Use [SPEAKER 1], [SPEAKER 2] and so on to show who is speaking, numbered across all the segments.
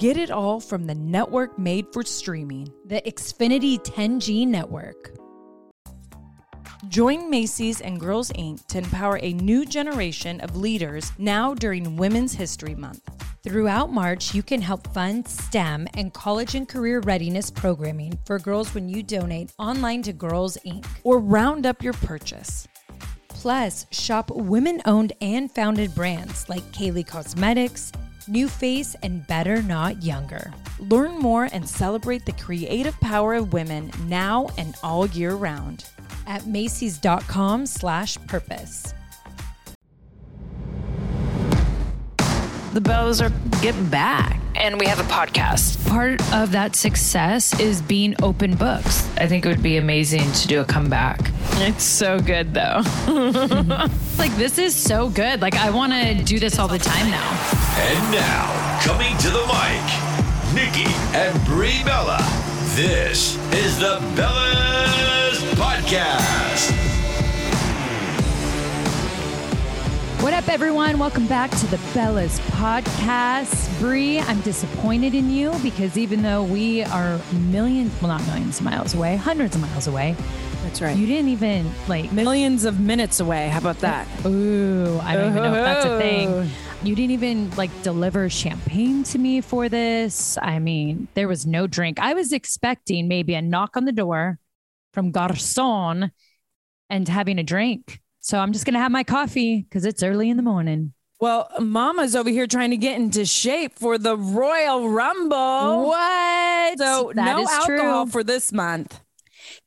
[SPEAKER 1] Get it all from the network made for streaming.
[SPEAKER 2] The Xfinity 10G network.
[SPEAKER 1] Join Macy's and Girls Inc. to empower a new generation of leaders now during Women's History Month.
[SPEAKER 2] Throughout March, you can help fund STEM and college and career readiness programming for girls when you donate online to Girls Inc.
[SPEAKER 1] or round up your purchase.
[SPEAKER 2] Plus, shop women owned and founded brands like Kaylee Cosmetics, NuFACE, and Better Not Younger.
[SPEAKER 1] Learn more and celebrate the creative power of women now and all year round.
[SPEAKER 2] at Macy's.com slash purpose.
[SPEAKER 3] The Bellas are getting back. And we have a podcast. Part of that success is being open books. I think it would be amazing to do a comeback. It's so good, though. like, this is so good. Like, I want to do this all the time now.
[SPEAKER 4] And now, coming to the mic, Nikki and Brie Bella. This is the Bellas Podcast.
[SPEAKER 2] What up, everyone? Welcome back to the Bellas podcast. Brie, I'm disappointed in you because even though we are millions, well, not millions of miles away, hundreds of miles away,
[SPEAKER 1] That's right.
[SPEAKER 2] you didn't even like
[SPEAKER 1] Millions of minutes away. How about that?
[SPEAKER 2] Ooh, I don't even know if that's a thing. You didn't even like deliver champagne to me for this. I mean, there was no drink. I was expecting maybe a knock on the door from Garcon and having a drink. So I'm just going to have my coffee because it's early in the morning.
[SPEAKER 1] Well, Mama's over here trying to get into shape for the Royal Rumble.
[SPEAKER 2] What?
[SPEAKER 1] So
[SPEAKER 2] That
[SPEAKER 1] no
[SPEAKER 2] is
[SPEAKER 1] alcohol
[SPEAKER 2] true.
[SPEAKER 1] for this month.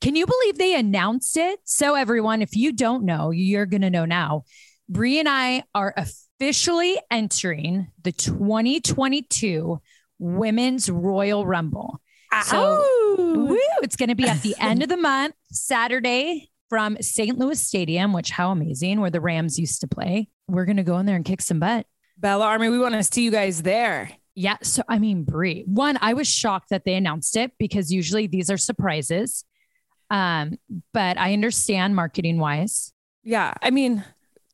[SPEAKER 2] Can you believe they announced it? So, everyone, if you don't know, you're going to know now. Brie and I are officially entering the 2022 Women's Royal Rumble. So, woo, it's going to be at the end of the month, Saturday from St. Louis Stadium, which how amazing, where the Rams used to play. We're going to go in there and kick some butt.
[SPEAKER 1] Bella Army, we want to see you guys there.
[SPEAKER 2] Yeah. So, I mean, Brie, one, I was shocked that they announced it because usually these are surprises. Um, but I understand marketing wise.
[SPEAKER 1] Yeah. I mean,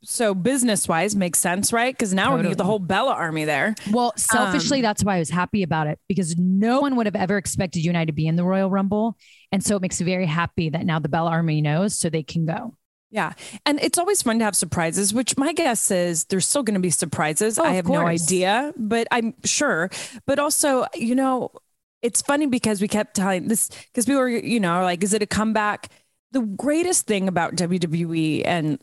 [SPEAKER 1] so business wise makes sense, right? Because now we're going to get the whole Bella Army there.
[SPEAKER 2] Well, selfishly,
[SPEAKER 1] Um,
[SPEAKER 2] that's why I was happy about it because no one would have ever expected you and I to be in the Royal Rumble. And so it makes me very happy that now the Bell Army knows so they can go.
[SPEAKER 1] Yeah. And it's always fun to have surprises, which my guess is there's still going to be surprises.
[SPEAKER 2] Oh,
[SPEAKER 1] I have no idea, but I'm sure. But also, you know, it's funny because we kept telling this because we were, you know, like, is it a comeback? The greatest thing about WWE and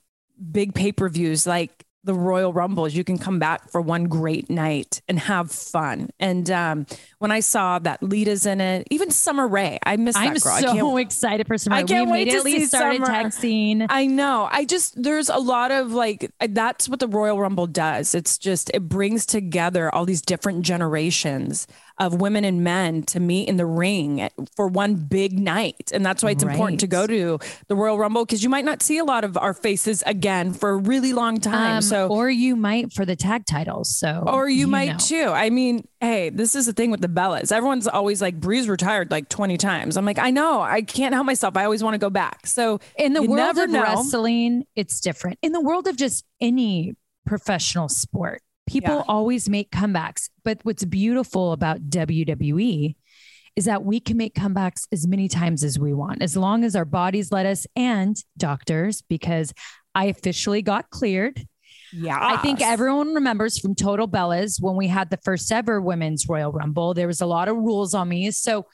[SPEAKER 1] big pay per views like the Royal Rumbles, you can come back for one great night and have fun. And um, when I saw that Lita's in it, even Summer Rae, I miss
[SPEAKER 2] I'm
[SPEAKER 1] that girl. I
[SPEAKER 2] so excited for Summer.
[SPEAKER 1] I can't
[SPEAKER 2] we
[SPEAKER 1] wait to see
[SPEAKER 2] started
[SPEAKER 1] Summer.
[SPEAKER 2] texting.
[SPEAKER 1] I know. I just there's a lot of like that's what the Royal Rumble does. It's just it brings together all these different generations of women and men to meet in the ring for one big night. And that's why it's important to go to the Royal Rumble because you might not see a lot of our faces again for a really long time.
[SPEAKER 2] Um,
[SPEAKER 1] so
[SPEAKER 2] or you might for the tag titles. So,
[SPEAKER 1] or you, might
[SPEAKER 2] know.
[SPEAKER 1] too. I mean, hey, this is the thing with the Bellas. Everyone's always like, Brie's retired like 20 times. I'm like, I know. I can't help myself. I always want to go back. So
[SPEAKER 2] In the world of
[SPEAKER 1] know.
[SPEAKER 2] wrestling, it's different. In the world of just any professional sport, people
[SPEAKER 1] Yeah.
[SPEAKER 2] always make comebacks. But what's beautiful about WWE is that we can make comebacks as many times as we want, as long as our bodies let us and doctors, because I officially got cleared.
[SPEAKER 1] Yeah.
[SPEAKER 2] I think everyone remembers from Total Bellas when we had the first ever women's Royal Rumble. There was a lot of rules on me. So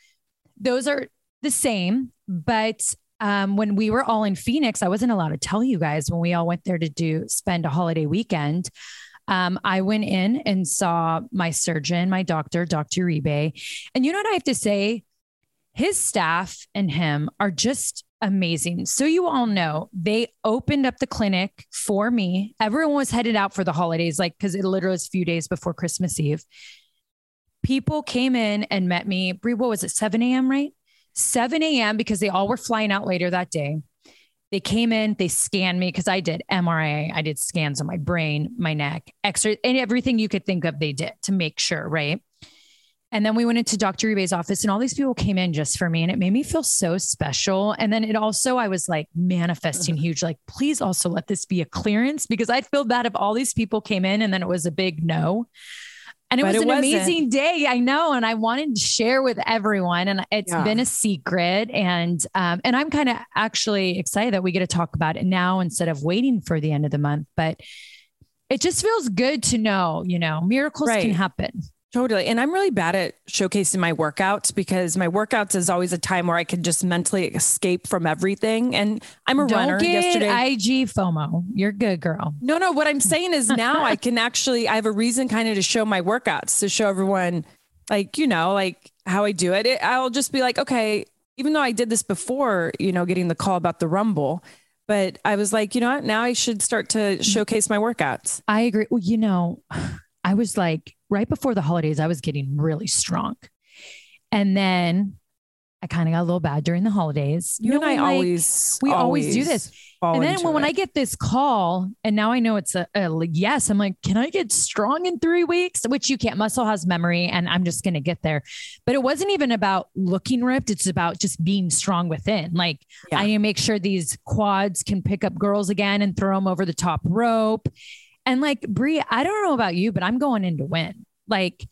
[SPEAKER 2] those are the same, but um, when we were all in Phoenix, I wasn't allowed to tell you guys when we all went there to do spend a holiday weekend. Um, I went in and saw my surgeon, my doctor, Dr. Uribe. And you know what I have to say? His staff and him are just amazing. So you all know they opened up the clinic for me. Everyone was headed out for the holidays, like because it literally was a few days before Christmas Eve. People came in and met me. Brie, what was it? 7 a.m., right? 7 a.m. because they all were flying out later that day. They came in, they scanned me because I did MRI, I did scans on my brain, my neck, X-ray, and everything you could think of, they did to make sure, right? And then we went into Dr. Uribe's office, and all these people came in just for me, and it made me feel so special. And then it also, I was like manifesting huge, like, please also let this be a clearance because I'd feel bad if all these people came in and then it was a big no. And it
[SPEAKER 1] But
[SPEAKER 2] was
[SPEAKER 1] it
[SPEAKER 2] an
[SPEAKER 1] wasn't.
[SPEAKER 2] amazing day. I know. And I wanted to share with everyone. And it's
[SPEAKER 1] Yeah.
[SPEAKER 2] been a secret. And um, and I'm kind of actually excited that we get to talk about it now instead of waiting for the end of the month. But it just feels good to know, you know, miracles can happen.
[SPEAKER 1] Totally. And I'm really bad at showcasing my workouts because my workouts is always a time where I can just mentally escape from everything. And I'm a
[SPEAKER 2] Don't
[SPEAKER 1] runner
[SPEAKER 2] get
[SPEAKER 1] yesterday.
[SPEAKER 2] IG FOMO. You're good, girl.
[SPEAKER 1] no, no, what I'm saying is now I can actually, I have a reason kind of to show my workouts, to show everyone, like, you know, like how I do it. it. I'll just be like, okay, even though I did this before, you know, getting the call about the Rumble, but I was like, you know what? Now I should start to mm-hmm. showcase my workouts.
[SPEAKER 2] I agree. Well, you know, I was like right before the holidays, I was getting really strong. And then I kind of got a little bad during the holidays.
[SPEAKER 1] You and I
[SPEAKER 2] like,
[SPEAKER 1] always,
[SPEAKER 2] we always do this. And then when, when. I get this call, and now I know it's a, a yes, I'm like, can I get strong in three weeks? Which you can't. Muscle has memory, and I'm just going to get there. But it wasn't even about looking ripped. It's about just being strong within. Like
[SPEAKER 1] Yeah.
[SPEAKER 2] I need to make sure these quads can pick up girls again and throw them over the top rope. And like Brie, I don't know about you, but I'm going in to win. Like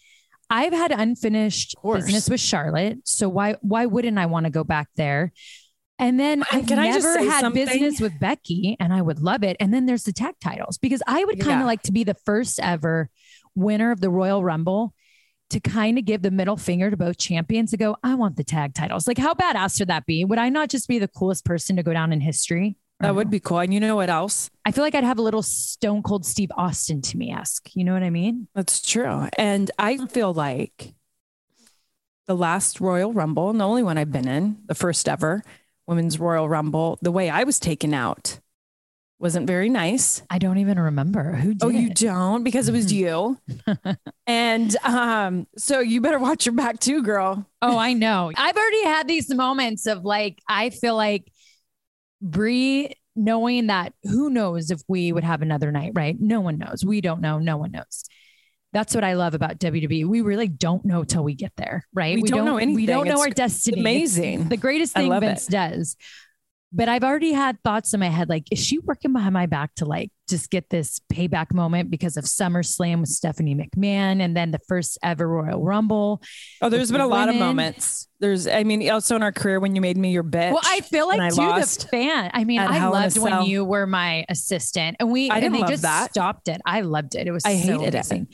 [SPEAKER 2] I've had unfinished business with Charlotte, so why why wouldn't I want to go back there? And then I've
[SPEAKER 1] can I
[SPEAKER 2] never had
[SPEAKER 1] something?
[SPEAKER 2] business with Becky, and I would love it. And then there's the tag titles because I would kind of
[SPEAKER 1] Yeah.
[SPEAKER 2] like to be the first ever winner of the Royal Rumble to kind of give the middle finger to both champions to go, I want the tag titles. Like, how badass would that be? Would I not just be the coolest person to go down in history?
[SPEAKER 1] That would be cool. And you know what else?
[SPEAKER 2] I feel like I'd have a little Stone Cold Steve Austin to me esque. You know what I mean?
[SPEAKER 1] That's true. And I feel like the last Royal Rumble, and the only one I've been in, the first ever Women's Royal Rumble, the way I was taken out wasn't very nice.
[SPEAKER 2] I don't even remember who did
[SPEAKER 1] Oh, you don't because it was you. and um, so you better watch your back too, girl.
[SPEAKER 2] Oh, I know. I've already had these moments of like, I feel like Brie knowing that who knows if we would have another night, right? No one knows. We don't know. No one knows. That's what I love about WWE. We really don't know till we get there, right?
[SPEAKER 1] We don't know anything.
[SPEAKER 2] We don't know
[SPEAKER 1] It's
[SPEAKER 2] our destiny. It's
[SPEAKER 1] amazing.
[SPEAKER 2] the greatest thing Vince
[SPEAKER 1] it.
[SPEAKER 2] does. But I've already had thoughts in my head like, is she working behind my back to like just get this payback moment because of SummerSlam with Stephanie McMahon and then the first ever Royal Rumble?
[SPEAKER 1] Oh, there's been a lot of moments. There's, I mean, also in our career when you made me your bitch.
[SPEAKER 2] Well, I feel like
[SPEAKER 1] and I
[SPEAKER 2] too the fan. I mean, I
[SPEAKER 1] Hell in a
[SPEAKER 2] loved when you were my assistant, and we
[SPEAKER 1] I
[SPEAKER 2] and
[SPEAKER 1] didn't
[SPEAKER 2] they
[SPEAKER 1] love
[SPEAKER 2] just
[SPEAKER 1] that.
[SPEAKER 2] stopped it. I loved it. It was
[SPEAKER 1] I
[SPEAKER 2] so
[SPEAKER 1] hated it.
[SPEAKER 2] amazing.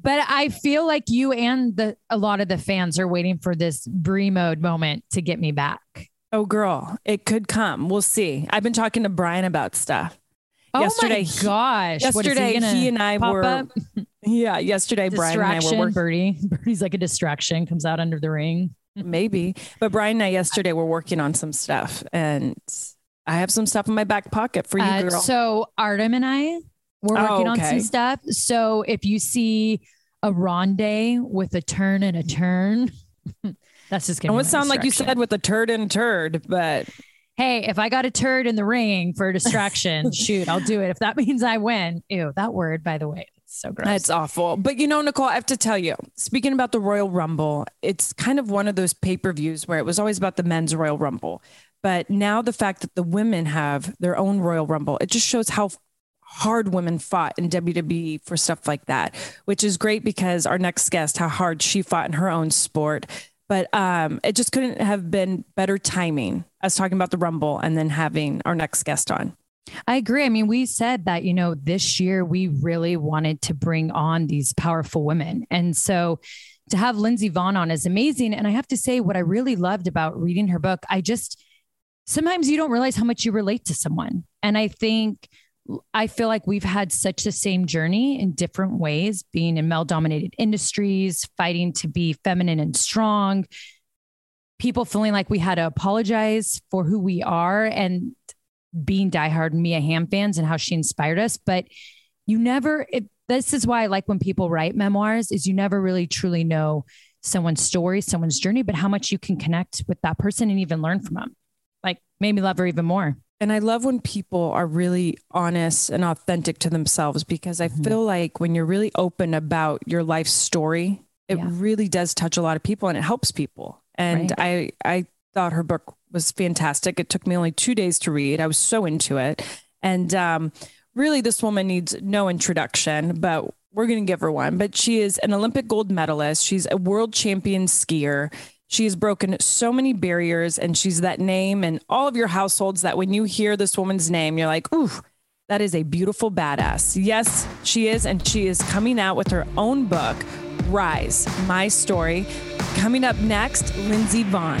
[SPEAKER 2] But I feel like you and the a lot of the fans are waiting for this Brie mode moment to get me back.
[SPEAKER 1] Oh, girl, it could come. We'll see. I've been talking to Bryan about stuff.
[SPEAKER 2] Oh
[SPEAKER 1] Yesterday,
[SPEAKER 2] my gosh!
[SPEAKER 1] Yesterday,
[SPEAKER 2] gonna
[SPEAKER 1] he, and I were.
[SPEAKER 2] up?
[SPEAKER 1] Yeah, yesterday, Bryan and I were working.
[SPEAKER 2] Birdie, Birdie's like a distraction. Comes out under the ring.
[SPEAKER 1] Maybe, but Bryan and I yesterday were working on some stuff, and I have some stuff in my back pocket for you,
[SPEAKER 2] Uh,
[SPEAKER 1] girl.
[SPEAKER 2] so Artem and I we're
[SPEAKER 1] Oh,
[SPEAKER 2] working on some stuff. So if you see a ronde with a turn and a turn, that's just gonna
[SPEAKER 1] would sound like you said with a turd and turd, but
[SPEAKER 2] Hey, if I got a turd in the ring for a distraction, shoot, I'll do it. If that means I win, ew, that word, by the way, it's so gross.
[SPEAKER 1] That's awful. But you know, Nicole, I have to tell you, speaking about the Royal Rumble, it's kind of one of those pay per views where it was always about the men's Royal Rumble. But now the fact that the women have their own Royal Rumble, it just shows how hard women fought in WWE for stuff like that, which is great because our next guest, how hard she fought in her own sport. But um, it just couldn't have been better timing us talking about the Rumble and then having our next guest on.
[SPEAKER 2] I agree. I mean, we said that, you know, this year we really wanted to bring on these powerful women. And so to have Lindsey Vonn on is amazing. And I have to say, what I really loved about reading her book, I just,
[SPEAKER 5] sometimes you don't realize how much you relate to someone. And I think I feel like we've had such the same journey in different ways, being in male dominated industries, fighting to be feminine and strong, people feeling like we had to apologize for who we are and being diehard Mia Hamm fans and how she inspired us. But you never, it, this is why I like when people write memoirs is you never really truly know someone's story, someone's journey, but how much you can connect with that person and even learn from them. Like made me love her even more.
[SPEAKER 6] And I love when people are really honest and authentic to themselves because I mm-hmm. feel like when you're really open about your life story, it yeah. really does touch a lot of people and it helps people. And right. I I thought her book was fantastic. It took me only two days to read. I was so into it. And um, really, this woman needs no introduction, but we're going to give her one. But she is an Olympic gold medalist. She's a world champion skier. She has broken so many barriers, and she's that name in all of your households that when you hear this woman's name, you're like, ooh, that is a beautiful badass. Yes, she is. And she is coming out with her own book, Rise My Story. Coming up next, Lindsey Vonn.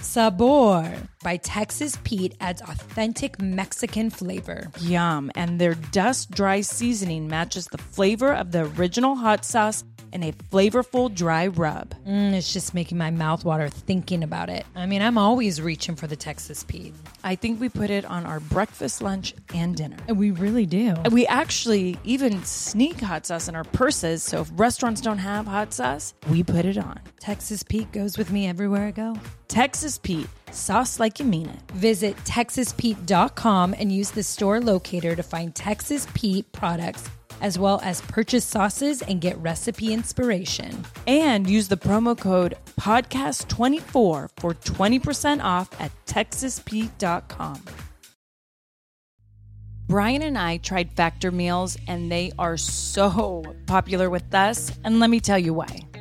[SPEAKER 2] Sabor by Texas Pete adds authentic Mexican flavor.
[SPEAKER 1] Yum. And their dust dry seasoning matches the flavor of the original hot sauce in a flavorful dry rub.
[SPEAKER 2] Mm, it's just making my mouth water thinking about it. I mean, I'm always reaching for the Texas Pete.
[SPEAKER 1] I think we put it on our breakfast, lunch, and dinner.
[SPEAKER 2] We really do.
[SPEAKER 1] We actually even sneak hot sauce in our purses. So if restaurants don't have hot sauce, we put it on.
[SPEAKER 2] Texas Pete goes with me everywhere I go.
[SPEAKER 1] Texas Pete, sauce like you mean it.
[SPEAKER 2] Visit TexasPete.com and use the store locator to find Texas Pete products as well as purchase sauces and get recipe inspiration.
[SPEAKER 1] And use the promo code podcast24 for 20% off at texaspete.com. Bryan and I tried Factor meals and they are so popular with us. And let me tell you why.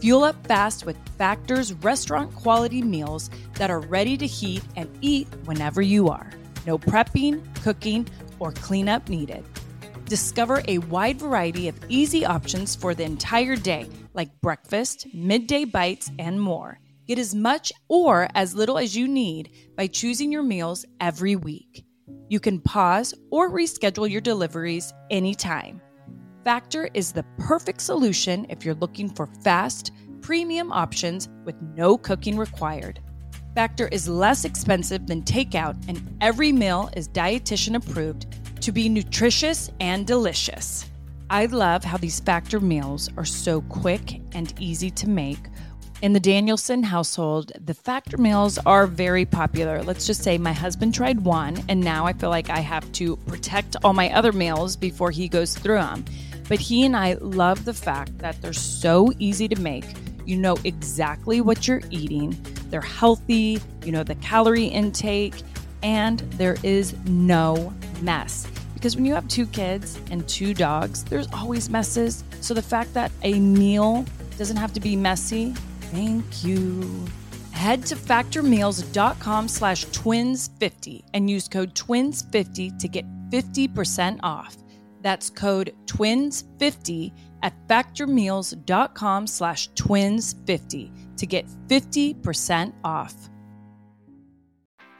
[SPEAKER 1] Fuel up fast with Factor's restaurant quality meals that are ready to heat and eat whenever you are. No prepping, cooking, or cleanup needed. Discover a wide variety of easy options for the entire day, like breakfast, midday bites, and more. Get as much or as little as you need by choosing your meals every week. You can pause or reschedule your deliveries anytime. Factor is the perfect solution if you're looking for fast, premium options with no cooking required. Factor is less expensive than takeout, and every meal is dietitian approved to be nutritious and delicious. I love how these Factor meals are so quick and easy to make. In the Danielson household, the Factor meals are very popular. Let's just say my husband tried one, and now I feel like I have to protect all my other meals before he goes through them. But he and I love the fact that they're so easy to make. You know exactly what you're eating, they're healthy, you know the calorie intake, and there is no mess. Because when you have two kids and two dogs, there's always messes. So the fact that a meal doesn't have to be messy, thank you. Head to factormeals.com slash twins50 and use code twins50 to get 50% off. That's code TWINS50
[SPEAKER 7] at factormeals.com slash twins50 to get 50% off.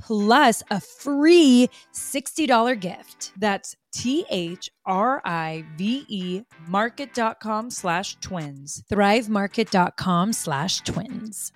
[SPEAKER 2] plus a free $60 gift.
[SPEAKER 7] That's T H R I V E market.com slash twins.
[SPEAKER 2] Thrivemarket.com slash twins.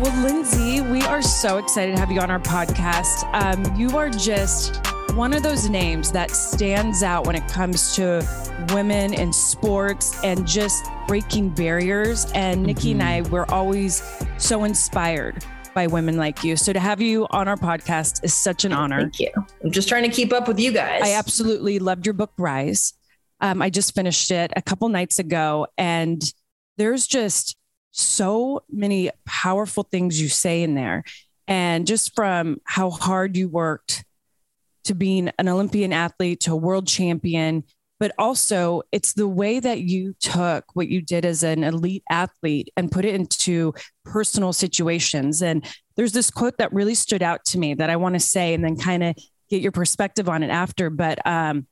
[SPEAKER 1] Well, Lindsey, we are so excited to have you on our podcast. Um, you are just one of those names that stands out when it comes to women in sports and just breaking barriers. And Nikki mm-hmm. and I, we're always so inspired by women like you. So to have you on our podcast is such an honor.
[SPEAKER 8] Thank you. I'm just trying to keep up with you guys.
[SPEAKER 1] I absolutely loved your book, Rise. Um, I just finished it a couple nights ago, and there's just so many powerful things you say in there. And just from how hard you worked to being an Olympian athlete to a world champion, but also it's the way that you took what you did as an elite athlete and put it into personal situations. And there's this quote that really stood out to me that I want to say and then kind of get your perspective on it after. But um,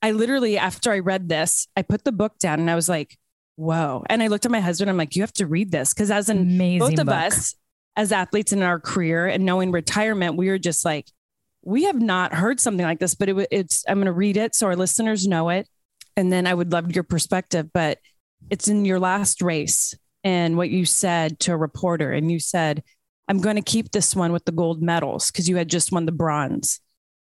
[SPEAKER 1] I literally, after I read this, I put the book down and I was like, whoa. And I looked at my husband, I'm like, you have to read this. Cause as an Amazing both of book. us as athletes in our career and knowing retirement, we were just like, we have not heard something like this, but it, it's, I'm going to read it so our listeners know it. And then I would love your perspective, but it's in your last race and what you said to a reporter. And you said, I'm going to keep this one with the gold medals because you had just won the bronze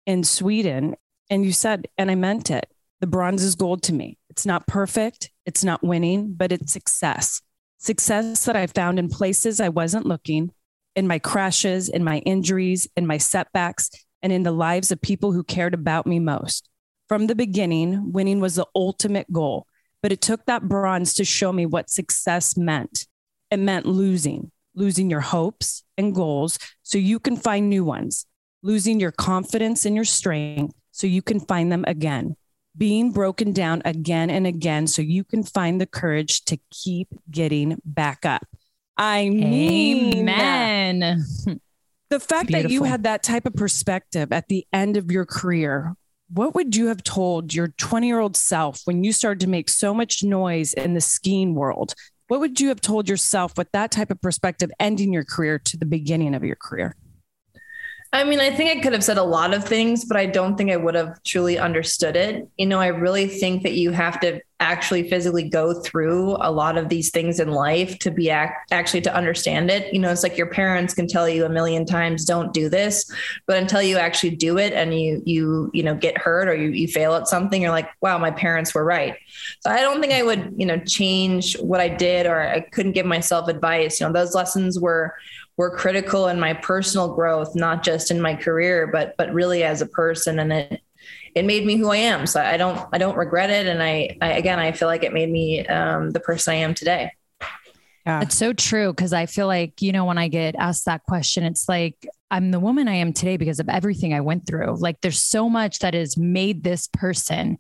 [SPEAKER 1] in Sweden. And you said, and I meant it, the bronze is gold to me. It's not perfect, it's not winning, but it's success. Success that I found in places I wasn't looking, in my crashes, in my injuries, in my setbacks, and in the lives of people who cared about me most. From the beginning, winning was the ultimate goal, but it took that bronze to show me what success meant. It meant losing, losing your hopes and goals so you can find new ones, losing your confidence and your strength so you can find them again, being broken down again and again so you can find the courage to keep getting back up. I mean,
[SPEAKER 2] Amen.
[SPEAKER 1] The fact that you had that type of perspective at the end of your career, what would you have told your 20 year old self when you started to make so much noise in the skiing world? What would you have told yourself with that type of perspective ending your career to the beginning of your career?
[SPEAKER 8] I mean, I think I could have said a lot of things, but I don't think I would have truly understood it. You know, I really think that you have to actually physically go through a lot of these things in life to be act- actually to understand it. You know, it's like your parents can tell you a million times, don't do this, but until you actually do it and you you you know get hurt or you you fail at something, you're like, wow, my parents were right. So I don't think I would you know change what I did or I couldn't give myself advice. You know, those lessons were were critical in my personal growth, not just in my career, but but really as a person. And it it made me who I am. So I don't I don't regret it. And I, I again I feel like it made me um, the person I am today.
[SPEAKER 2] Yeah. It's so true because I feel like, you know, when I get asked that question, it's like I'm the woman I am today because of everything I went through. Like there's so much that has made this person.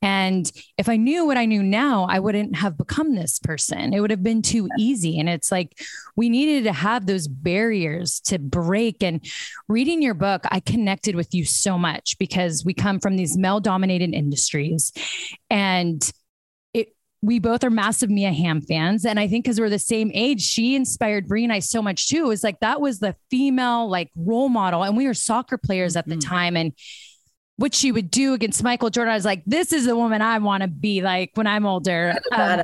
[SPEAKER 2] And if I knew what I knew now, I wouldn't have become this person. It would have been too easy. And it's like we needed to have those barriers to break. And reading your book, I connected with you so much because we come from these male dominated industries. And we both are massive Mia Hamm fans. And I think because we're the same age, she inspired Brie and I so much too. It was like that was the female like role model. And we were soccer players at the mm-hmm. time. And what she would do against Michael Jordan, I was like, this is the woman I want to be like when I'm older. Um,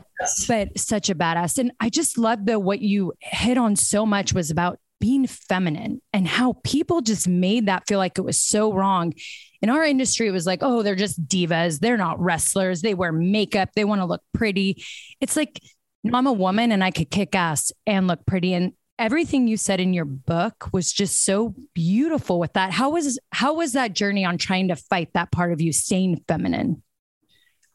[SPEAKER 2] but such a badass. And I just love the what you hit on so much was about being feminine and how people just made that feel like it was so wrong. In our industry, it was like, oh, they're just divas. They're not wrestlers. They wear makeup. They want to look pretty. It's like, I'm a woman and I could kick ass and look pretty. And everything you said in your book was just so beautiful with that. How was how was that journey on trying to fight that part of you staying feminine?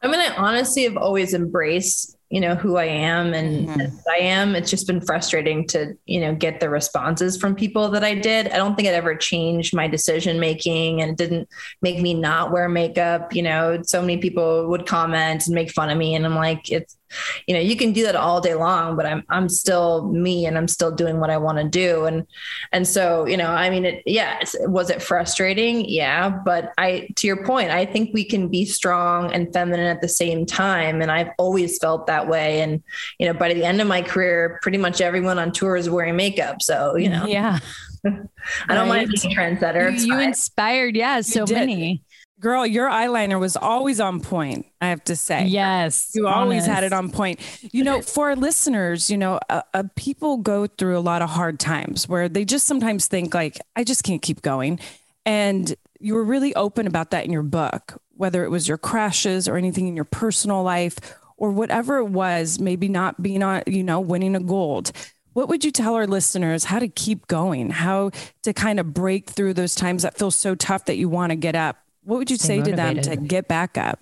[SPEAKER 8] I mean, I honestly have always embraced you know who I am and mm-hmm. I am. It's just been frustrating to you know get the responses from people that I did. I don't think it ever changed my decision making and it didn't make me not wear makeup. You know, so many people would comment and make fun of me, and I'm like, it's you know, you can do that all day long, but I'm I'm still me and I'm still doing what I want to do. And and so, you know, I mean it yeah, was it frustrating? Yeah. But I to your point, I think we can be strong and feminine at the same time. And I've always felt that way. And, you know, by the end of my career, pretty much everyone on tour is wearing makeup. So, you know.
[SPEAKER 2] Yeah.
[SPEAKER 8] I don't right. mind being a trendsetter.
[SPEAKER 2] You, you inspired, yeah, so many.
[SPEAKER 1] Girl, your eyeliner was always on point, I have to say.
[SPEAKER 2] Yes.
[SPEAKER 1] You honest. always had it on point. You know, for our listeners, you know, uh, uh, people go through a lot of hard times where they just sometimes think, like, I just can't keep going. And you were really open about that in your book, whether it was your crashes or anything in your personal life or whatever it was, maybe not being on, you know, winning a gold. What would you tell our listeners how to keep going, how to kind of break through those times that feel so tough that you want to get up? What would you say motivated. to them to get back up?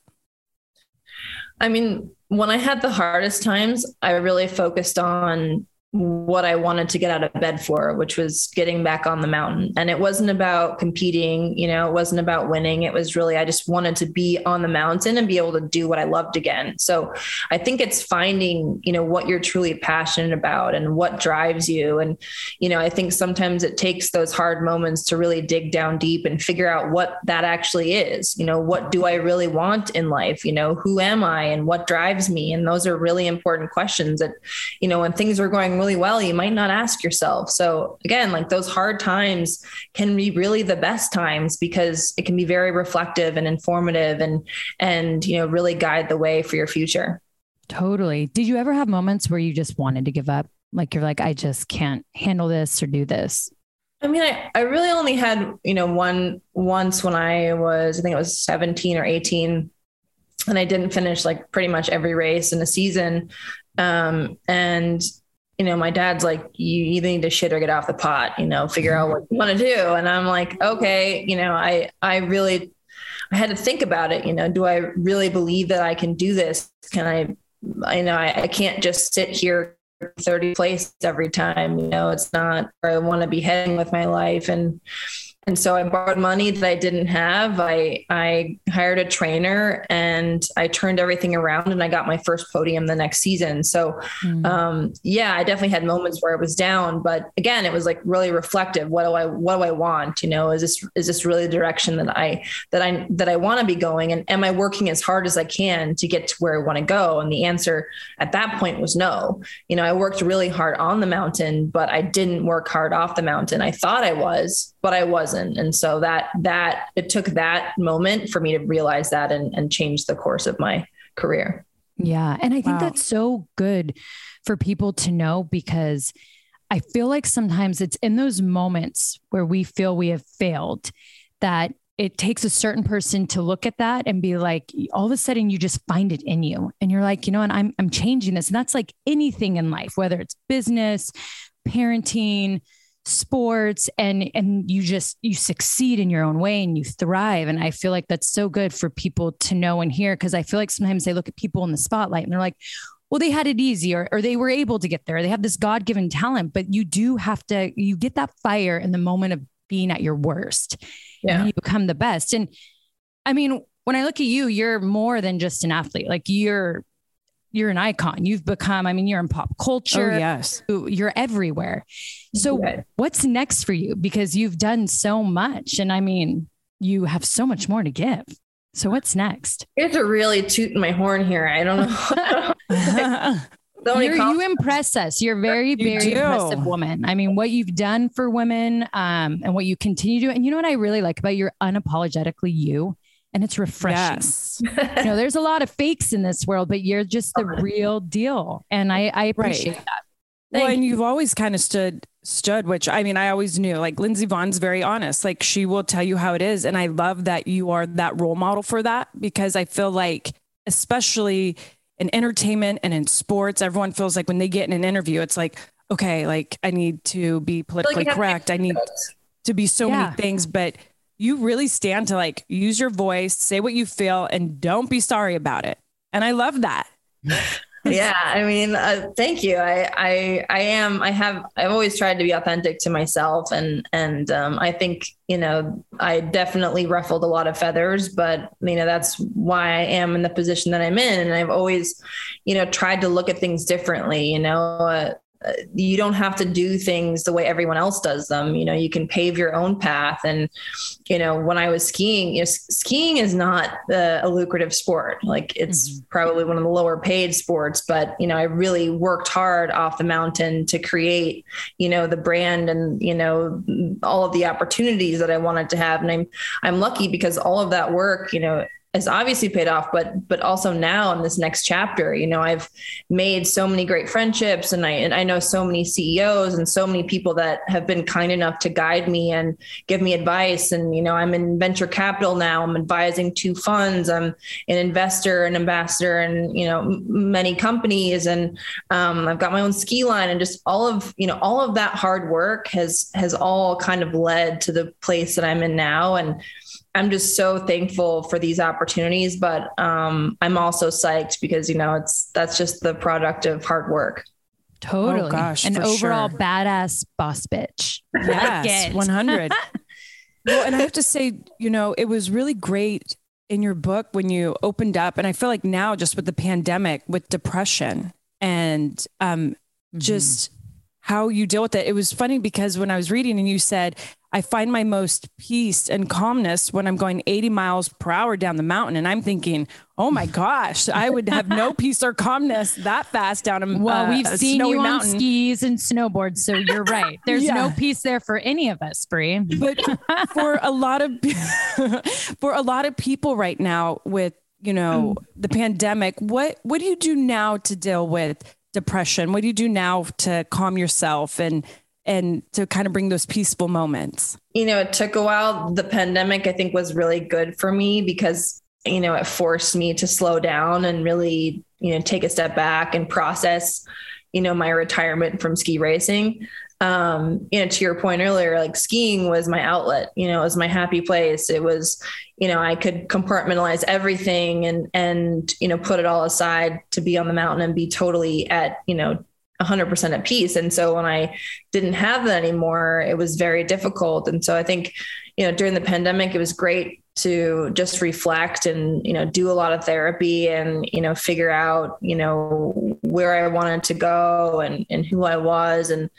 [SPEAKER 8] I mean, when I had the hardest times, I really focused on what I wanted to get out of bed for, which was getting back on the mountain. And it wasn't about competing, you know, it wasn't about winning. It was really, I just wanted to be on the mountain and be able to do what I loved again. So I think it's finding, you know, what you're truly passionate about and what drives you. And, you know, I think sometimes it takes those hard moments to really dig down deep and figure out what that actually is. You know, what do I really want in life? You know, who am I and what drives me? And those are really important questions that, you know, when things are going really well, you might not ask yourself. So again, like those hard times can be really the best times because it can be very reflective and informative and and you know really guide the way for your future.
[SPEAKER 2] Totally. Did you ever have moments where you just wanted to give up? Like you're like, I just can't handle this or do this?
[SPEAKER 8] I mean, I, I really only had, you know, one once when I was, I think it was 17 or 18 and I didn't finish like pretty much every race in a season. Um, and you know, my dad's like, you either need to shit or get off the pot, you know, figure out what you want to do. And I'm like, okay, you know, I, I really, I had to think about it. You know, do I really believe that I can do this? Can I, I know I, I can't just sit here 30 place every time, you know, it's not where I want to be heading with my life. And, and so I borrowed money that I didn't have. I I hired a trainer and I turned everything around and I got my first podium the next season. So mm-hmm. um, yeah, I definitely had moments where I was down, but again, it was like really reflective. What do I what do I want? You know, is this is this really the direction that I that I that I want to be going? And am I working as hard as I can to get to where I want to go? And the answer at that point was no. You know, I worked really hard on the mountain, but I didn't work hard off the mountain. I thought I was but I wasn't. And so that that it took that moment for me to realize that and, and change the course of my career.
[SPEAKER 2] Yeah. And I think wow. that's so good for people to know because I feel like sometimes it's in those moments where we feel we have failed that it takes a certain person to look at that and be like, all of a sudden you just find it in you. And you're like, you know, and I'm I'm changing this. And that's like anything in life, whether it's business, parenting, sports and and you just you succeed in your own way and you thrive. And i feel like that's so good for people to know and hear because i feel like sometimes they look at people in the spotlight and they're like well they had it easy or, or they were able to get there. They have this god-given talent but you do have to you get that fire in the moment of being at your worst yeah. and you become the best. And i mean when i look at you you're more than just an athlete. Like you're you're an icon. You've become, I mean, you're in pop culture.
[SPEAKER 1] Oh, yes.
[SPEAKER 2] You're everywhere. So what's next for you? Because you've done so much. And I mean, you have so much more to give. So what's next?
[SPEAKER 8] You have to really toot my horn here. I don't know.
[SPEAKER 2] you impress us. You're very, very you impressive woman. I mean, what you've done for women um, and what you continue to do. And you know what I really like about you're unapologetically you and it's refreshing. Yes. you know, there's a lot of fakes in this world, but you're just the oh, real deal. And I, I appreciate right. that.
[SPEAKER 1] Thank well, and you've always kind of stood stood, which I mean, I always knew like Lindsey Vonn's very honest. Like she will tell you how it is. And I love that you are that role model for that because I feel like, especially in entertainment and in sports, everyone feels like when they get in an interview, it's like, okay, like I need to be politically like correct. I need to be so yeah. many things. But you really stand to like use your voice, say what you feel, and don't be sorry about it. And I love that.
[SPEAKER 8] yeah, I mean, uh, thank you. I, I, I am. I have. I've always tried to be authentic to myself, and and um, I think you know I definitely ruffled a lot of feathers, but you know that's why I am in the position that I'm in, and I've always, you know, tried to look at things differently. You know, uh, you don't have to do things the way everyone else does them. You know, you can pave your own path. And, you know, when I was skiing, you know, skiing is not a lucrative sport. Like it's mm-hmm. probably one of the lower paid sports, but, you know, I really worked hard off the mountain to create, you know, the brand and, you know, all of the opportunities that I wanted to have. And I'm, I'm lucky because all of that work, you know, has obviously paid off but but also now in this next chapter you know i've made so many great friendships and i and i know so many ceos and so many people that have been kind enough to guide me and give me advice. And you know i'm in venture capital now. I'm advising two funds. I'm an investor and ambassador and you know many companies. And um, i've got my own ski line and just all of you know all of that hard work has has all kind of led to the place that i'm in now. And I'm just so thankful for these opportunities, but um, I'm also psyched because you know it's that's just the product of hard work.
[SPEAKER 2] Totally, oh, gosh, an overall sure. badass boss bitch.
[SPEAKER 1] Yes, 100. well, and I have to say, you know, it was really great in your book when you opened up, and I feel like now, just with the pandemic, with depression and um, mm-hmm. just how you deal with it. It was funny because when I was reading and you said, I find my most peace and calmness when I'm going 80 miles per hour down the mountain. And I'm thinking, oh my gosh, I would have no peace or calmness that fast down a mountain.
[SPEAKER 2] Well, uh, we've seen you mountain. on skis and snowboards. So you're right. There's yeah. no peace there for any of us, Brie.
[SPEAKER 1] But for a lot of for a lot of people right now with, you know, the pandemic, what what do you do now to deal with depression? What do you do now to calm yourself and and to kind of bring those peaceful moments?
[SPEAKER 8] You know, it took a while. The pandemic, I think, was really good for me because, you know, it forced me to slow down and really, you know, take a step back and process, you know, my retirement from ski racing. Um, you know, to your point earlier, like skiing was my outlet, you know, it was my happy place. It was, you know, I could compartmentalize everything and, and, you know, put it all aside to be on the mountain and be totally at, you know, 100% at peace. And so when I didn't have that anymore, it was very difficult. And so I think, you know, during the pandemic, it was great to just reflect and, you know, do a lot of therapy and, you know, figure out, you know, where I wanted to go and, and who I was. And,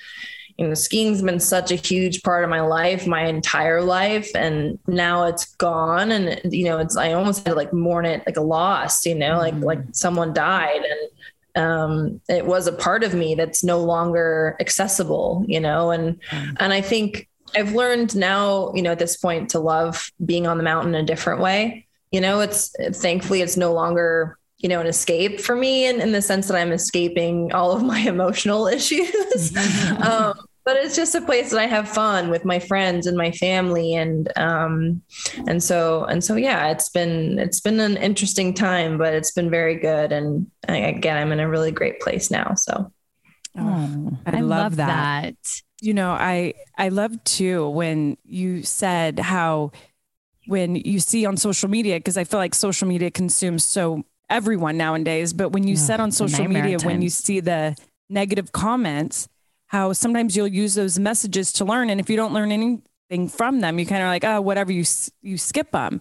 [SPEAKER 8] you know, skiing's been such a huge part of my life, my entire life. And now it's gone. And, you know, it's, I almost had to like mourn it like a loss, you know, like, mm-hmm. like someone died. And, um, it was a part of me that's no longer accessible, you know, and mm. and I think I've learned now, you know, at this point to love being on the mountain a different way. You know, it's thankfully it's no longer you know, an escape for me in, in the sense that I'm escaping all of my emotional issues. um, but it's just a place that I have fun with my friends and my family. And, um, and so, and so, yeah, it's been, it's been an interesting time, but it's been very good. And I, again, I'm in a really great place now. So.
[SPEAKER 1] Oh, I, I love, love that. that. You know, I, I love too, when you said how, when you see on social media, because I feel like social media consumes so everyone nowadays, but when you said on social media, when you see the negative comments, how sometimes you'll use those messages to learn. And if you don't learn anything from them, you kind of like, oh, whatever, you, you skip them.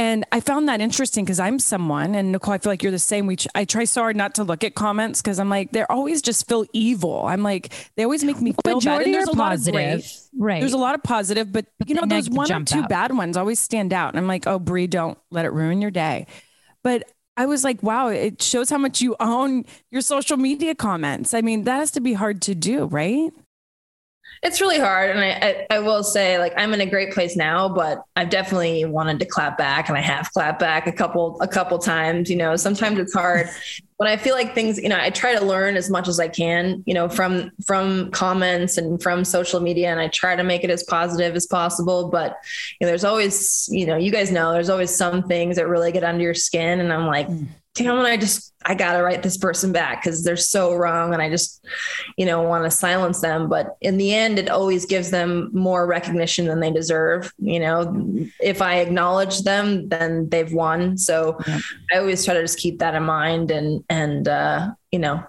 [SPEAKER 1] And I found that interesting because I'm someone, and Nicole, I feel like you're the same. We I try so hard not to look at comments because I'm like they're always just feel evil. I'm like they always make me feel bad. And there's a positive, lot of great, right? There's a lot of positive, but, but you know those one or two out. bad ones always stand out. And I'm like, oh, Brie, don't let it ruin your day. But I was like, wow, it shows how much you own your social media comments. I mean, that has to be hard to do, right?
[SPEAKER 8] It's really hard. And I, I, I, will say, like, I'm in a great place now, but I've definitely wanted to clap back and I have clapped back a couple, a couple times, you know, sometimes it's hard but I feel like things, you know, I try to learn as much as I can, you know, from from comments and from social media, and I try to make it as positive as possible. But you know, there's always, you know, you guys know, there's always some things that really get under your skin, and I'm like, mm damn I just I gotta write this person back because they're so wrong and I just, you know, want to silence them. But in the end, it always gives them more recognition than they deserve. You know, if I acknowledge them, then they've won. So yeah. I always try to just keep that in mind and and uh, you know,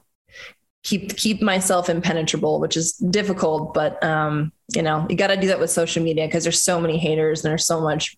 [SPEAKER 8] keep keep myself impenetrable, which is difficult, but um, you know, you got to do that with social media because there's so many haters and there's so much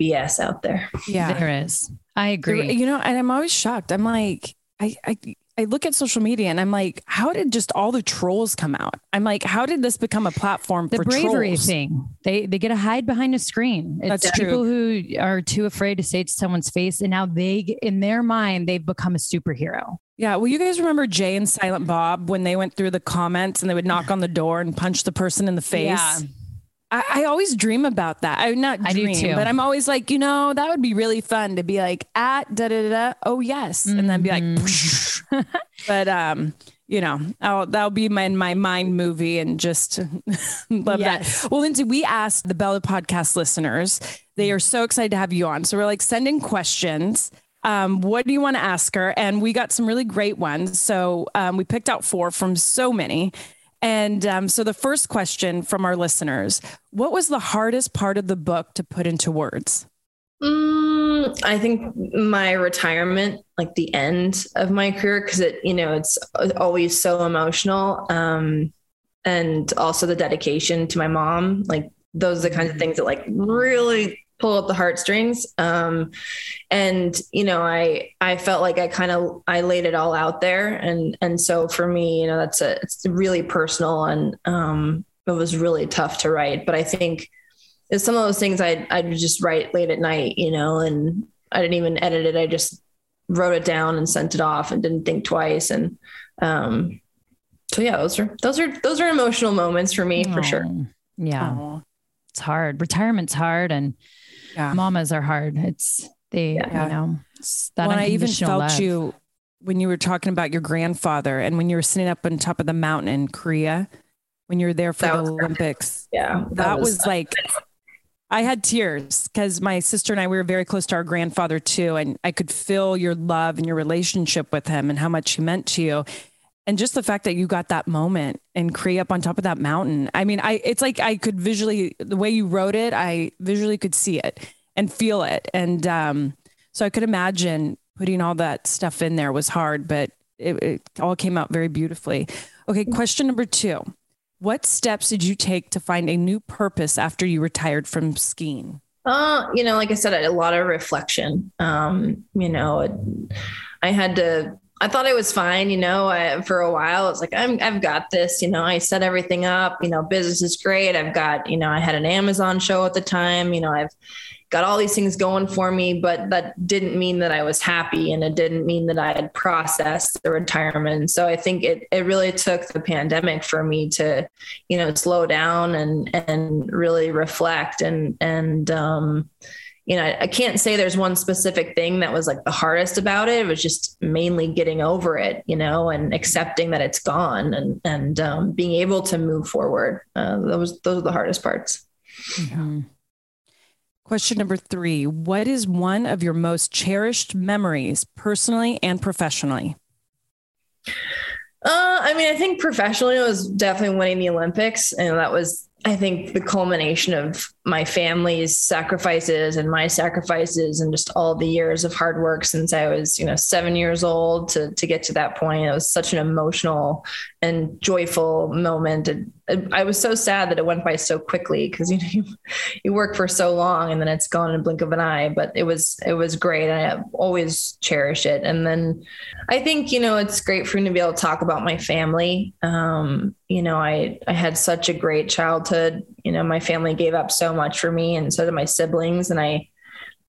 [SPEAKER 8] BS out there.
[SPEAKER 2] Yeah, there is. I agree.
[SPEAKER 1] You know, and I'm always shocked. I'm like, I, I, I look at social media and I'm like, how did just all the trolls come out? I'm like, how did this become a platform
[SPEAKER 2] the
[SPEAKER 1] for
[SPEAKER 2] bravery
[SPEAKER 1] trolls?
[SPEAKER 2] thing? They they get to hide behind a screen. It's That's people true. who are too afraid to say it to someone's face, and now they, in their mind, they've become a superhero.
[SPEAKER 1] Yeah. Well, you guys remember Jay and Silent Bob when they went through the comments and they would knock on the door and punch the person in the face? Yeah. I, I always dream about that. I not dream, I but I'm always like, you know, that would be really fun to be like at da da da. da oh yes, mm-hmm. and then be like, mm-hmm. but um, you know, I'll, that'll be my my mind movie and just love yes. that. Well, Lindsey, we asked the Bella podcast listeners. They are so excited to have you on. So we're like, send in questions. Um, what do you want to ask her? And we got some really great ones. So um, we picked out four from so many. And um, so the first question from our listeners What was the hardest part of the book to put into words?
[SPEAKER 8] Mm, I think my retirement, like the end of my career, because it, you know, it's always so emotional. Um, and also the dedication to my mom. Like those are the kinds of things that like really pull up the heartstrings. Um, and you know, I I felt like I kind of I laid it all out there, and and so for me, you know, that's a it's really personal, and um, it was really tough to write. But I think it's some of those things I I just write late at night, you know, and I didn't even edit it. I just wrote it down and sent it off, and didn't think twice, and um, so yeah, those are those are those are emotional moments for me Aww. for sure.
[SPEAKER 2] Yeah. Aww. It's hard. Retirement's hard and yeah. mamas are hard. It's they, yeah. you know,
[SPEAKER 1] that well, I even felt love. you when you were talking about your grandfather and when you were sitting up on top of the mountain in Korea when you were there for that the Olympics.
[SPEAKER 8] Yeah.
[SPEAKER 1] That, that was, was like I had tears because my sister and I we were very close to our grandfather too, and I could feel your love and your relationship with him and how much he meant to you and just the fact that you got that moment and Cree up on top of that mountain. I mean, I it's like I could visually the way you wrote it, I visually could see it and feel it. And um, so I could imagine putting all that stuff in there was hard, but it, it all came out very beautifully. Okay, question number two. What steps did you take to find a new purpose after you retired from skiing?
[SPEAKER 8] Uh, you know, like I said, a lot of reflection. Um, you know, I had to I thought it was fine, you know, I, for a while. It's like, I'm, I've got this, you know, I set everything up, you know, business is great. I've got, you know, I had an Amazon show at the time, you know, I've got all these things going for me, but that didn't mean that I was happy and it didn't mean that I had processed the retirement. So I think it it really took the pandemic for me to, you know, slow down and and really reflect and and um you know, I can't say there's one specific thing that was like the hardest about it. It was just mainly getting over it, you know, and accepting that it's gone and and um, being able to move forward. Uh, those those are the hardest parts.
[SPEAKER 1] Mm-hmm. Question number three: What is one of your most cherished memories, personally and professionally?
[SPEAKER 8] Uh, I mean, I think professionally, it was definitely winning the Olympics, and that was I think the culmination of my family's sacrifices and my sacrifices and just all the years of hard work since I was, you know, seven years old to to get to that point. It was such an emotional and joyful moment. And I was so sad that it went by so quickly because you know you, you work for so long and then it's gone in a blink of an eye. But it was it was great. and I always cherish it. And then I think you know it's great for me to be able to talk about my family. Um, you know, I I had such a great childhood. You know, my family gave up so much for me, and so did my siblings. And I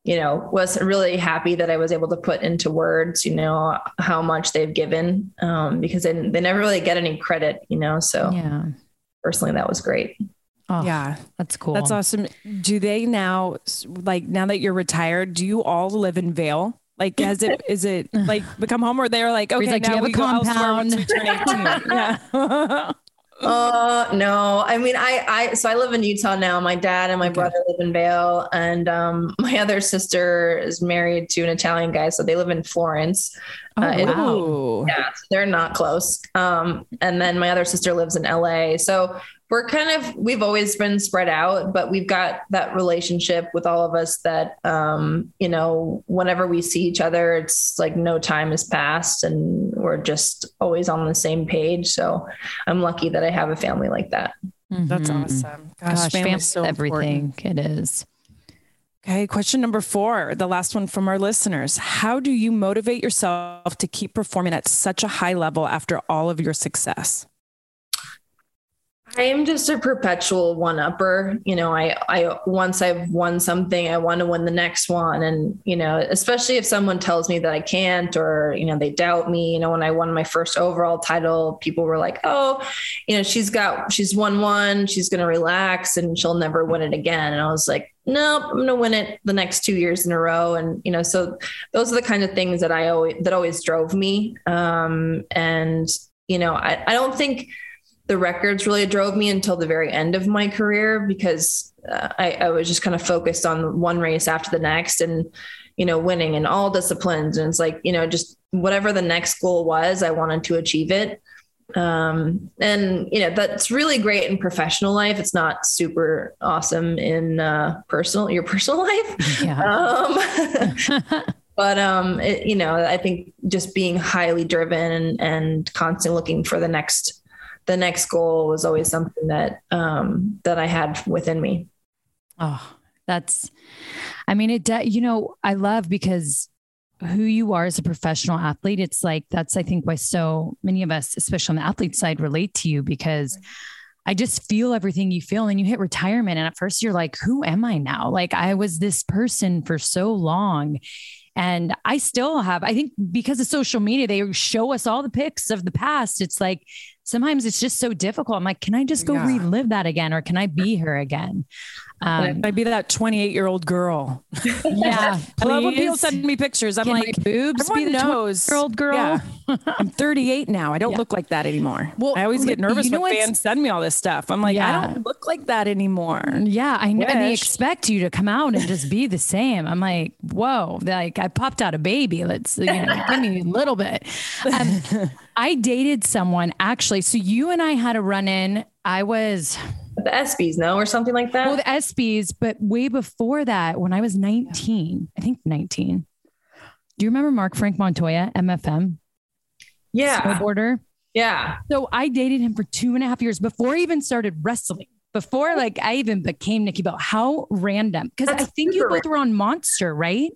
[SPEAKER 8] you know, was really happy that I was able to put into words, you know, how much they've given um, because they, they never really get any credit, you know. So
[SPEAKER 2] yeah,
[SPEAKER 8] personally, that was great.
[SPEAKER 1] Oh, yeah,
[SPEAKER 2] that's cool.
[SPEAKER 1] That's awesome. Do they now, like, now that you're retired, do you all live in Vail? Like, has it is it like become home, or they're like, okay,
[SPEAKER 2] like,
[SPEAKER 1] now we go elsewhere once we turn 18? yeah.
[SPEAKER 8] uh no. I mean i i so i live in utah now. My dad and my brother live in vail and um my other sister is married to an italian guy so they live in florence.
[SPEAKER 2] Oh, uh, wow.
[SPEAKER 8] yeah they're not close. Um and then my other sister lives in la so we're kind of we've always been spread out but we've got that relationship with all of us that um you know whenever we see each other it's like no time has passed and we're just always on the same page so i'm lucky that i have a family like that
[SPEAKER 1] mm-hmm. that's awesome gosh,
[SPEAKER 2] gosh family's so everything important. it is
[SPEAKER 1] Okay, question number four, the last one from our listeners. How do you motivate yourself to keep performing at such a high level after all of your success?
[SPEAKER 8] I am just a perpetual one upper. You know, I, I, once I've won something, I want to win the next one. And, you know, especially if someone tells me that I can't or, you know, they doubt me, you know, when I won my first overall title, people were like, oh, you know, she's got, she's won one, she's going to relax and she'll never win it again. And I was like, nope, I'm going to win it the next two years in a row. And, you know, so those are the kind of things that I always, that always drove me. Um, and, you know, I, I don't think, the records really drove me until the very end of my career because uh, I, I, was just kind of focused on one race after the next and you know winning in all disciplines. And it's like you know just whatever the next goal was i wanted to achieve it. Um, and you know that's really great in professional life. It's not super awesome in uh, personal your personal life. Yeah. um, but um it, you know i think just being highly driven and, and constantly looking for the next the next goal was always something that um, that I had within me.
[SPEAKER 2] Oh, that's, I mean, it, you know, I love because who you are as a professional athlete, it's like, that's, I think, why so many of us, especially on the athlete side, relate to you because I just feel everything you feel. And you hit retirement. And at first, you're like, who am I now? Like, I was this person for so long. And I still have, I think because of social media, they show us all the pics of the past. It's like sometimes it's just so difficult. I'm like, can I just go yeah. relive that again or can I be her again?
[SPEAKER 1] Um, I'd be that 28 year old girl.
[SPEAKER 2] Yeah.
[SPEAKER 1] I love when people send me pictures. I'm can like, boobs be the knows.
[SPEAKER 2] year old girl.
[SPEAKER 1] Yeah. I'm 38 now. I don't yeah. look like that anymore. Well, I always get nervous you know when fans send me all this stuff. I'm like, yeah. I don't look like that anymore.
[SPEAKER 2] Yeah. I know. And they expect you to come out and just be the same. I'm like, whoa, like I popped out a baby. Let's, you know, give me a little bit. Um, I dated someone actually. So you and I had a run in. I was
[SPEAKER 8] the ESPYs, no, or something like that.
[SPEAKER 2] Well, the ESPYs, but way before that, when I was 19, I think 19. Do you remember Mark Frank Montoya, MFM?
[SPEAKER 8] Yeah.
[SPEAKER 2] Snowboarder.
[SPEAKER 8] Yeah.
[SPEAKER 2] So I dated him for two and a half years before I even started wrestling. Before like I even became Nikki Bell. How random. Because I think you both were on Monster, right?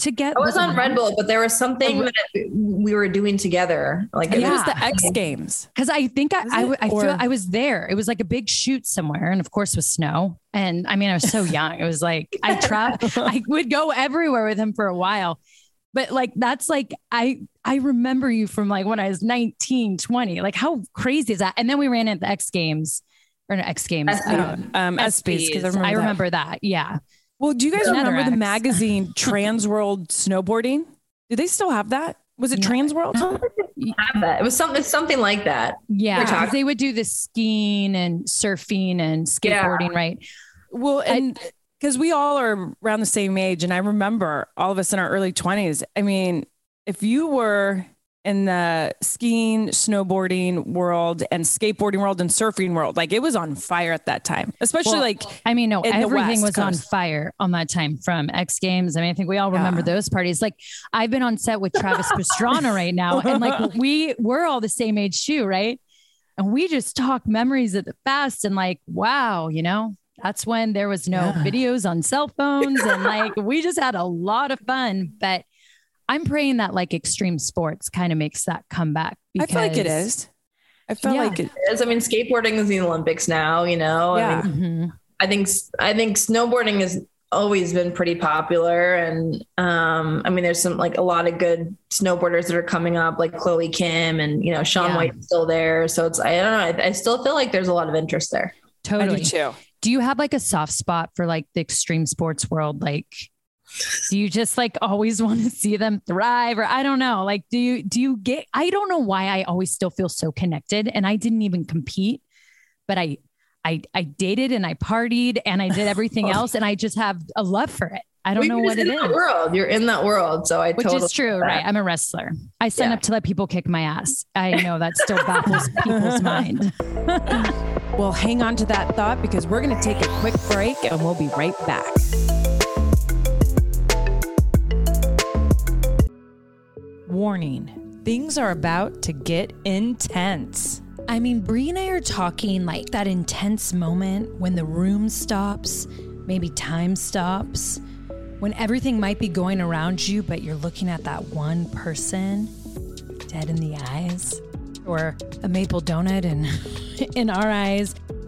[SPEAKER 2] To get?
[SPEAKER 8] I was on Red Bull, but there was something
[SPEAKER 2] Oh,
[SPEAKER 8] that we were doing together. Like
[SPEAKER 1] It
[SPEAKER 8] it
[SPEAKER 1] was
[SPEAKER 8] was
[SPEAKER 1] the X Games.
[SPEAKER 2] Because I think I,
[SPEAKER 1] Was
[SPEAKER 2] I. I
[SPEAKER 1] Or-
[SPEAKER 2] feel I was there. It was like a big shoot somewhere, and of course with snow. And I mean, I was so young. It was like I traveled. I would go everywhere with him for a while. But like that's like I I remember you from like when I was 19, 20. Like how crazy is that? And then we ran at the X Games or no, X Games.
[SPEAKER 8] SB.
[SPEAKER 2] um,
[SPEAKER 1] Um, ESPYs, 'cause
[SPEAKER 2] ESPYs.
[SPEAKER 1] I remember,
[SPEAKER 2] I
[SPEAKER 1] that.
[SPEAKER 2] remember that. Yeah.
[SPEAKER 1] Well, do you guys
[SPEAKER 2] Another
[SPEAKER 1] remember the magazine Trans World Snowboarding? Do they still have that? Was it
[SPEAKER 2] No.
[SPEAKER 1] Trans World?
[SPEAKER 8] have that. It was something something like that.
[SPEAKER 2] Yeah.
[SPEAKER 8] We're
[SPEAKER 2] 'cause
[SPEAKER 8] talking-
[SPEAKER 2] they would do the skiing and surfing and skateboarding, right?
[SPEAKER 1] Well, and because we all are around the same age, and I remember all of us in our early 20s. I mean, if you were in the skiing, snowboarding world, and skateboarding world, and surfing world, like it was on fire at that time, especially
[SPEAKER 2] Well,
[SPEAKER 1] like
[SPEAKER 2] I mean, no, everything was on fire on that time from X Games. I mean, I think we all remember
[SPEAKER 1] Yeah.
[SPEAKER 2] those parties. Like I've been on set with Travis Pastrana right now, and like we we're all the same age too, right? And we just talk memories of the past and like, wow, you know, that's when there was no
[SPEAKER 1] Yeah.
[SPEAKER 2] videos on cell phones, and like we just had a lot of fun. But I'm praying that like extreme sports kind of makes that comeback.
[SPEAKER 1] I feel like it is. I feel
[SPEAKER 2] Yeah.
[SPEAKER 1] like it.
[SPEAKER 8] It is. I mean, skateboarding is in the Olympics now. You know.
[SPEAKER 1] Yeah.
[SPEAKER 8] I mean,
[SPEAKER 2] Mhm.
[SPEAKER 8] I think I think snowboarding has always been pretty popular, and um, I mean, there's some like a lot of good snowboarders that are coming up, like Chloe Kim, and you know, Sean
[SPEAKER 2] Yeah.
[SPEAKER 8] White's still there. So it's I don't know. I, I still feel like there's a lot of interest there.
[SPEAKER 1] I do
[SPEAKER 2] Totally.
[SPEAKER 1] too.
[SPEAKER 2] do you have like a soft spot for like the extreme sports world like do you just like always want to see them thrive or i don't know like do you do you get i don't know why i always still feel so connected and i didn't even compete but i i i dated and i partied and i did everything else and i just have a love for it. I don't
[SPEAKER 8] Well,
[SPEAKER 2] know what
[SPEAKER 8] just
[SPEAKER 2] it
[SPEAKER 8] in world. You're in that world, so I
[SPEAKER 2] which
[SPEAKER 8] totally
[SPEAKER 2] is true right? i'm a wrestler. I sign
[SPEAKER 8] Yeah.
[SPEAKER 2] up to let people kick my ass. I know that still baffles people's mind.
[SPEAKER 1] Well, hang on to that thought because we're going to take a quick break and we'll be right back.
[SPEAKER 9] Warning things are about to get intense.
[SPEAKER 2] I mean, Brie and I are talking like that intense moment when the room stops, maybe time stops, when everything might be going around you, but you're looking at that one person dead in the eyes, or a maple donut in, in our eyes.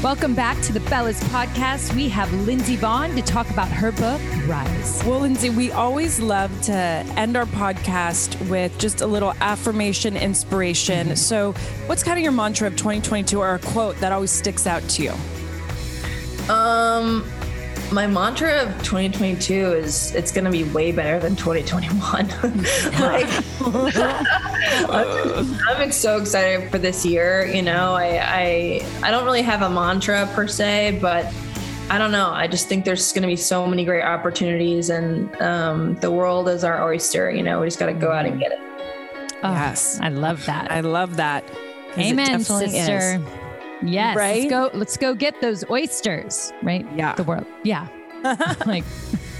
[SPEAKER 2] Welcome back to the Bellas podcast. We have Lindsey Vonn to talk about her book, Rise.
[SPEAKER 1] Well, Lindsey, we always love to end our podcast with just a little affirmation, inspiration. So, what's kind of your mantra of 2022 or a quote that always sticks out to you?
[SPEAKER 8] Um, my mantra of 2022 is it's going to be way better than 2021. like, I'm so excited for this year. You know, I, I I don't really have a mantra per se, but I don't know. I just think there's going to be so many great opportunities, and um, the world is our oyster. You know, we just got to go out and get it.
[SPEAKER 2] Oh,
[SPEAKER 1] Yes.
[SPEAKER 2] I love that.
[SPEAKER 1] I love that.
[SPEAKER 2] Amen,
[SPEAKER 1] definitely is.
[SPEAKER 2] Sister. Yes.
[SPEAKER 1] Right?
[SPEAKER 2] Let's go. Let's go get those oysters. Right.
[SPEAKER 1] Yeah.
[SPEAKER 2] The world. Yeah. like,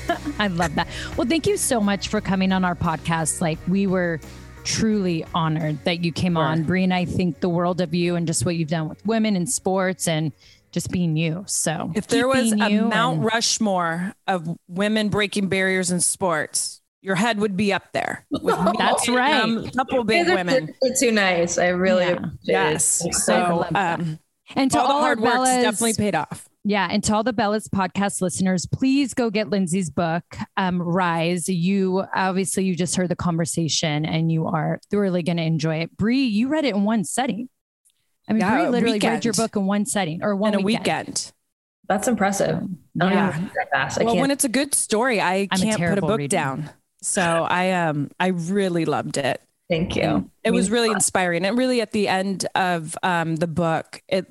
[SPEAKER 2] I love that. Well, thank you so much for coming on our podcast. Like, we were truly honored that you came on. Brie and I think the world of you and just what you've done with women in sports and just being you. So,
[SPEAKER 1] If there was a Mount
[SPEAKER 2] and-
[SPEAKER 1] Rushmore of women breaking barriers in sports, your head would be up there. With me
[SPEAKER 2] That's
[SPEAKER 1] and,
[SPEAKER 2] right.
[SPEAKER 1] um, a couple big
[SPEAKER 8] You guys are
[SPEAKER 1] women.
[SPEAKER 8] too- too nice. I really
[SPEAKER 2] Yeah.
[SPEAKER 8] appreciate
[SPEAKER 1] Yes.
[SPEAKER 8] it.
[SPEAKER 1] So,
[SPEAKER 2] love that.
[SPEAKER 1] um,
[SPEAKER 2] and to
[SPEAKER 1] all
[SPEAKER 2] all,
[SPEAKER 1] the hard
[SPEAKER 2] our
[SPEAKER 1] work's
[SPEAKER 2] Bellas,
[SPEAKER 1] definitely paid off.
[SPEAKER 2] Yeah, and to all the Bella's podcast listeners, please go get Lindsey's book, um, Rise. You obviously you just heard the conversation, and you are thoroughly going to enjoy it. Brie, you read it in one setting. I mean,
[SPEAKER 1] Yeah,
[SPEAKER 2] Brie
[SPEAKER 1] a
[SPEAKER 2] literally read your book in one setting or one
[SPEAKER 1] in a
[SPEAKER 2] weekend.
[SPEAKER 1] weekend.
[SPEAKER 8] That's impressive. I don't
[SPEAKER 2] Yeah.
[SPEAKER 8] even read that fast. I
[SPEAKER 1] well,
[SPEAKER 8] can't.
[SPEAKER 1] when it's a good story, I
[SPEAKER 2] I'm
[SPEAKER 1] can't put a book
[SPEAKER 2] reader.
[SPEAKER 1] down. So I um I really loved it.
[SPEAKER 8] Thank you.
[SPEAKER 1] It was really inspiring. And really at the end of um the book, it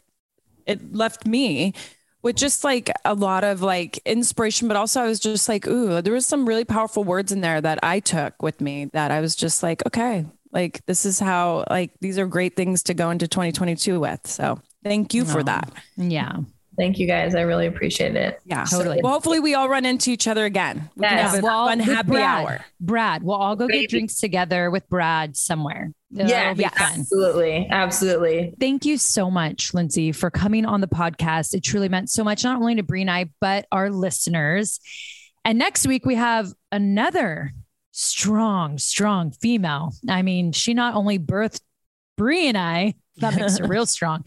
[SPEAKER 1] it left me with just like a lot of like inspiration, but also I was just like, ooh, there was some really powerful words in there that I took with me that I was just like, okay, like this is how like these are great things to go into 2022 with. So thank you for
[SPEAKER 2] Oh.
[SPEAKER 1] that.
[SPEAKER 2] Yeah,
[SPEAKER 8] Thank you guys. I really appreciate it.
[SPEAKER 1] Yeah.
[SPEAKER 2] Totally.
[SPEAKER 1] Well, hopefully we all run into each other again. We can
[SPEAKER 8] Yes.
[SPEAKER 1] have a
[SPEAKER 2] Well,
[SPEAKER 1] fun happy
[SPEAKER 2] Brad.
[SPEAKER 1] hour.
[SPEAKER 2] Brad, we'll all go
[SPEAKER 8] Maybe.
[SPEAKER 2] get drinks together with Brad somewhere. That'll
[SPEAKER 8] yeah,
[SPEAKER 2] be
[SPEAKER 8] yeah,
[SPEAKER 2] fun.
[SPEAKER 8] absolutely, absolutely.
[SPEAKER 2] Thank you so much, Lindsey, for coming on the podcast. It truly meant so much, not only to Brie and I, but our listeners. And next week, we have another strong, strong female. I mean, she not only birthed Brie and I, that makes her real strong,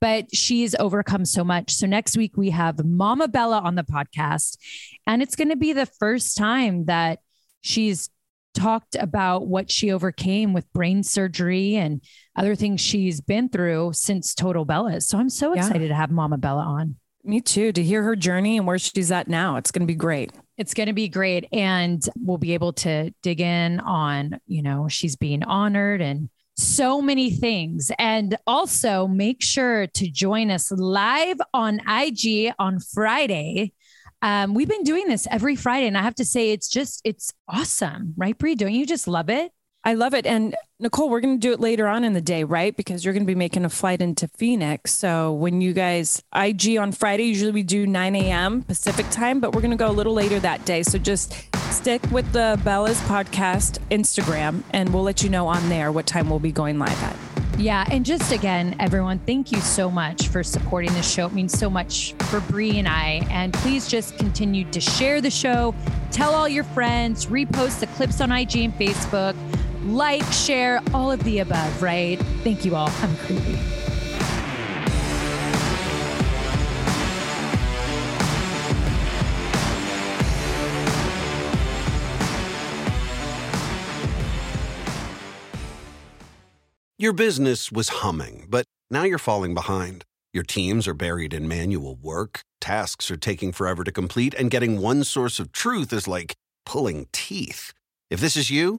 [SPEAKER 2] but she's overcome so much. So next week, we have Mama Bella on the podcast. And it's going to be the first time that she's talked about what she overcame with brain surgery and other things she's been through since Total Bella. So I'm so
[SPEAKER 1] Yeah.
[SPEAKER 2] excited to have Mama Bella on.
[SPEAKER 1] Me too. To hear her journey and where she's at now, it's going to be great.
[SPEAKER 2] It's going to be great. And we'll be able to dig in on, you know, she's being honored and so many things. And also make sure to join us live on IG on Friday. Um, we've been doing this every Friday, and I have to say, it's just, it's awesome, right, Brie? Don't you just love it?
[SPEAKER 1] I love it. And Nicole, we're going to do it later on in the day, right? Because you're going to be making a flight into Phoenix. So when you guys, IG on Friday, usually we do 9 a.m. Pacific time, but we're going to go a little later that day. So just stick with the Bella's podcast Instagram and we'll let you know on there what time we'll be going live at.
[SPEAKER 2] Yeah. And just again, everyone, thank you so much for supporting the show. It means so much for Brie and I. And please just continue to share the show, tell all your friends, repost the clips on IG and Facebook, like, share, all of the above, right? Thank you all. I'm creepy.
[SPEAKER 10] Your business was humming, but now you're falling behind. Your teams are buried in manual work, tasks are taking forever to complete, and getting one source of truth is like pulling teeth. If this is you,